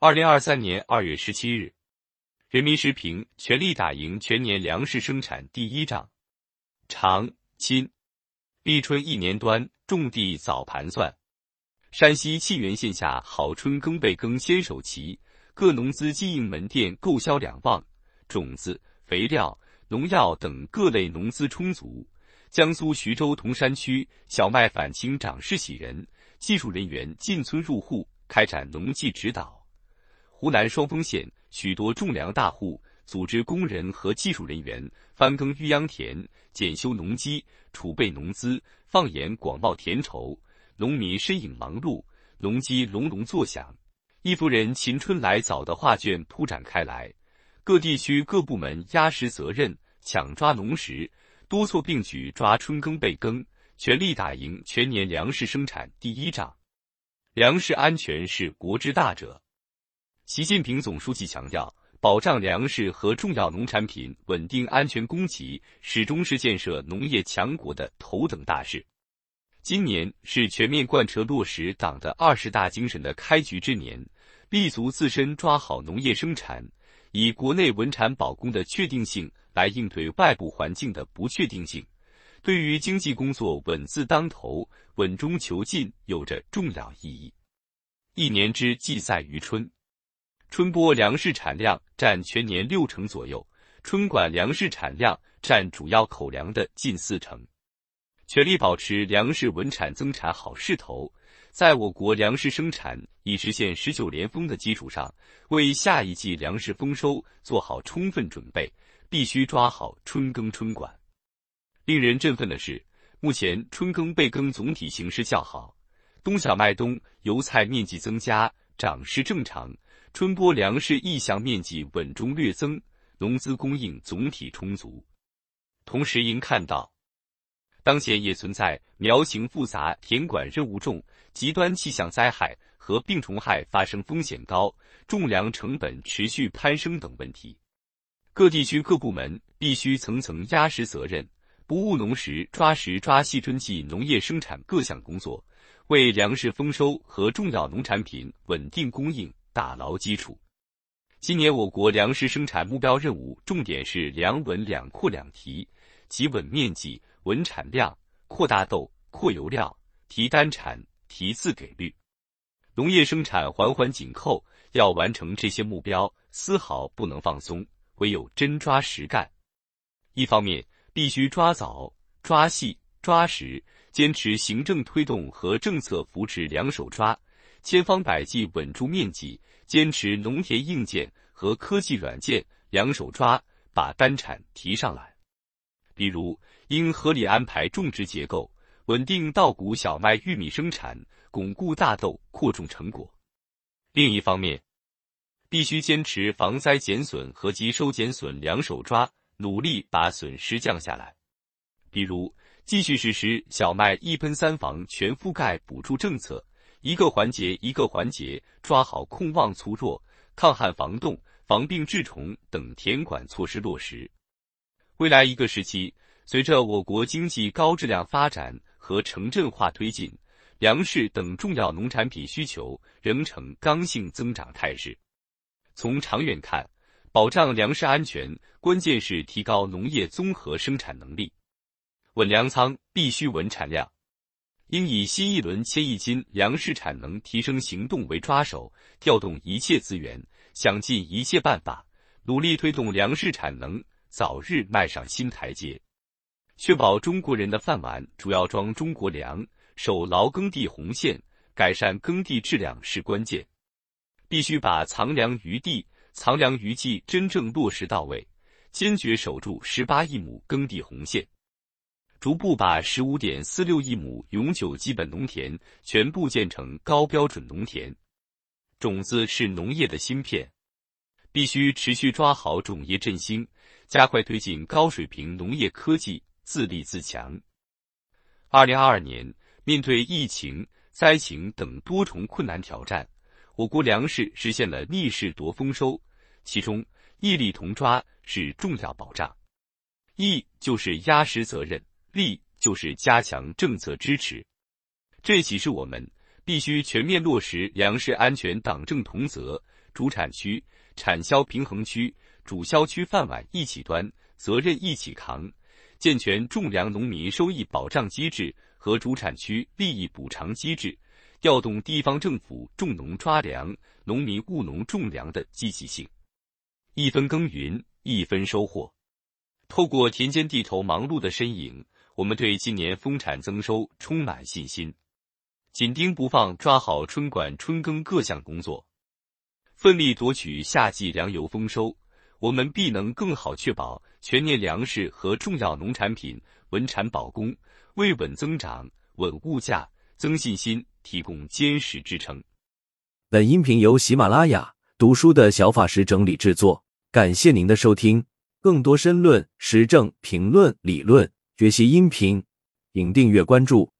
二零二三年二月十七日，人民时评：全力打赢全年粮食生产第一仗。长亲，立春一年端，种地早盘算。山西沁源县下好春耕备耕先手齐，各农资经营门店购销两旺，种子、肥料、农药等各类农资充足。江苏徐州铜山区小麦返青长势喜人，技术人员进村入户开展农技指导。湖南双峰县许多种粮大户组织工人和技术人员翻耕育秧田、检修农机、储备农资、放眼广袤田畴，农民身影忙碌，农机隆隆作响，一幅人勤春来早的画卷铺展开来。各地区各部门压实责任，抢抓农时。多措并举抓春耕备耕，全力打赢全年粮食生产第一仗。粮食安全是国之大者。习近平总书记强调，保障粮食和重要农产品稳定安全供给，始终是建设农业强国的头等大事。今年是全面贯彻落实党的二十大精神的开局之年，立足自身抓好农业生产，以国内稳产保供的确定性。来应对外部环境的不确定性，对于经济工作稳字当头、稳中求进有着重要意义。一年之计在于春，春播粮食产量占全年六成左右，春管粮食产量占主要口粮的近四成。全力保持粮食稳产增产好势头，在我国粮食生产已实现十九连丰的基础上，为下一季粮食丰收做好充分准备。必须抓好春耕春管。令人振奋的是，目前春耕备耕总体形势较好，冬小麦冬油菜面积增加，长势正常；春播粮食意向面积稳中略增，农资供应总体充足。同时，应看到，当前也存在苗情复杂、田管任务重、极端气象灾害和病虫害发生风险高、种粮成本持续攀升等问题。各地区各部门必须层层压实责任，不误农时抓实抓细春季农业生产各项工作，为粮食丰收和重要农产品稳定供应打牢基础。今年我国粮食生产目标任务重点是粮稳两扩两提，即稳面积、稳产量、扩大豆、扩油料、提单产、提自给率。农业生产环环紧扣，要完成这些目标，丝毫不能放松。唯有真抓实干，一方面必须抓早、抓细、抓实，坚持行政推动和政策扶持两手抓，千方百计稳住面积，坚持农田硬件和科技软件两手抓，把单产提上来。比如，应合理安排种植结构，稳定稻谷、小麦、玉米生产，巩固大豆扩种成果。另一方面，必须坚持防灾减损和及收减损两手抓，努力把损失降下来。比如，继续实施小麦一喷三防全覆盖补助政策，一个环节一个环节抓好控旺促弱、抗旱防冻、防病治虫等田管措施落实。未来一个时期，随着我国经济高质量发展和城镇化推进，粮食等重要农产品需求仍呈刚性增长态势。从长远看，保障粮食安全，关键是提高农业综合生产能力。稳粮仓必须稳产量，应以新一轮千亿斤粮食产能提升行动为抓手，调动一切资源，想尽一切办法，努力推动粮食产能早日迈上新台阶。确保中国人的饭碗主要装中国粮，守牢耕地红线，改善耕地质量是关键。必须把藏粮于地、藏粮于技真正落实到位，坚决守住十八亿亩耕地红线，逐步把十五点四六亿亩永久基本农田全部建成高标准农田。种子是农业的芯片，必须持续抓好种业振兴，加快推进高水平农业科技自立自强。二零二二年，面对疫情、灾情等多重困难挑战。我国粮食实现了逆势夺丰收，其中义利同抓是重要保障。义就是压实责任，力就是加强政策支持。这启示我们，必须全面落实粮食安全党政同责，主产区、产销平衡区、主销区饭碗一起端，责任一起扛，健全种粮农民收益保障机制和主产区利益补偿机制，调动地方政府种农抓粮、农民务农种粮的积极性。一分耕耘一分收获，透过田间地头忙碌的身影，我们对今年丰产增收充满信心。紧盯不放，抓好春管春耕各项工作，奋力夺取夏季粮油丰收，我们必能更好确保全年粮食和重要农产品稳产保供，为稳增长、稳物价、增信心提供坚实支撑。本音频由喜马拉雅读书的小法师整理制作，感谢您的收听。更多深论、时政评论、理论学习音频，请订阅关注。